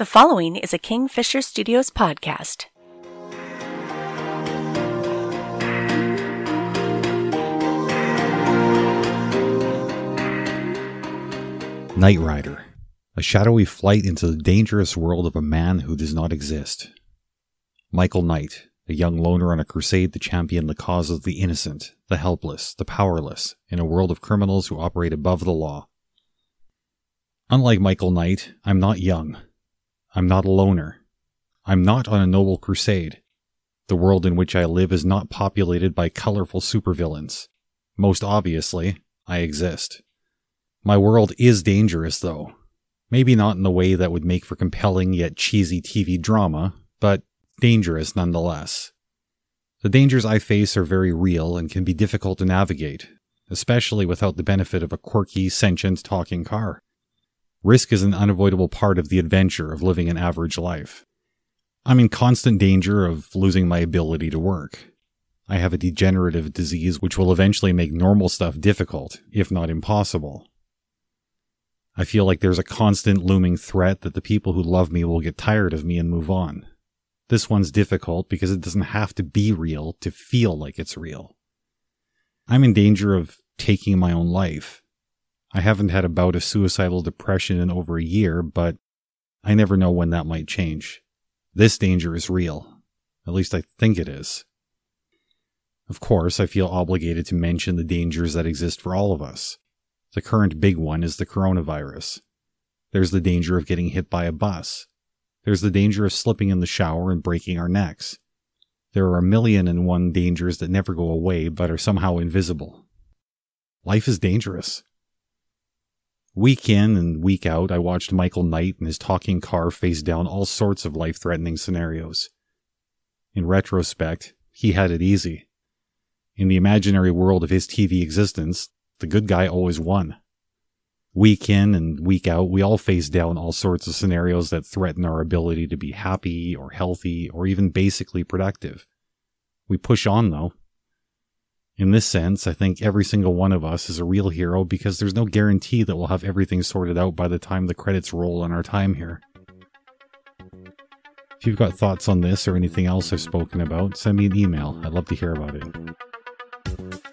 The following is a Kingfisher Studios podcast. Knight Rider, a shadowy flight into the dangerous world of a man who does not exist. Michael Knight, a young loner on a crusade to champion the cause of the innocent, the helpless, the powerless, in a world of criminals who operate above the law. Unlike Michael Knight, I'm not young. I'm not a loner. I'm not on a noble crusade. The world in which I live is not populated by colorful supervillains. Most obviously, I exist. My world is dangerous, though. Maybe not in the way that would make for compelling yet cheesy TV drama, but dangerous nonetheless. The dangers I face are very real and can be difficult to navigate, especially without the benefit of a quirky, sentient talking car. Risk is an unavoidable part of the adventure of living an average life. I'm in constant danger of losing my ability to work. I have a degenerative disease which will eventually make normal stuff difficult, if not impossible. I feel like there's a constant looming threat that the people who love me will get tired of me and move on. This one's difficult because it doesn't have to be real to feel like it's real. I'm in danger of taking my own life. I haven't had a bout of suicidal depression in over a year, but I never know when that might change. This danger is real. At least I think it is. Of course, I feel obligated to mention the dangers that exist for all of us. The current big one is the coronavirus. There's the danger of getting hit by a bus. There's the danger of slipping in the shower and breaking our necks. There are a million and one dangers that never go away but are somehow invisible. Life is dangerous. Week in and week out, I watched Michael Knight and his talking car face down all sorts of life threatening scenarios. In retrospect, he had it easy. In the imaginary world of his TV existence, the good guy always won. Week in and week out, we all face down all sorts of scenarios that threaten our ability to be happy or healthy or even basically productive. We push on though. In this sense, I think every single one of us is a real hero because there's no guarantee that we'll have everything sorted out by the time the credits roll on our time here. If you've got thoughts on this or anything else I've spoken about, send me an email. I'd love to hear about it.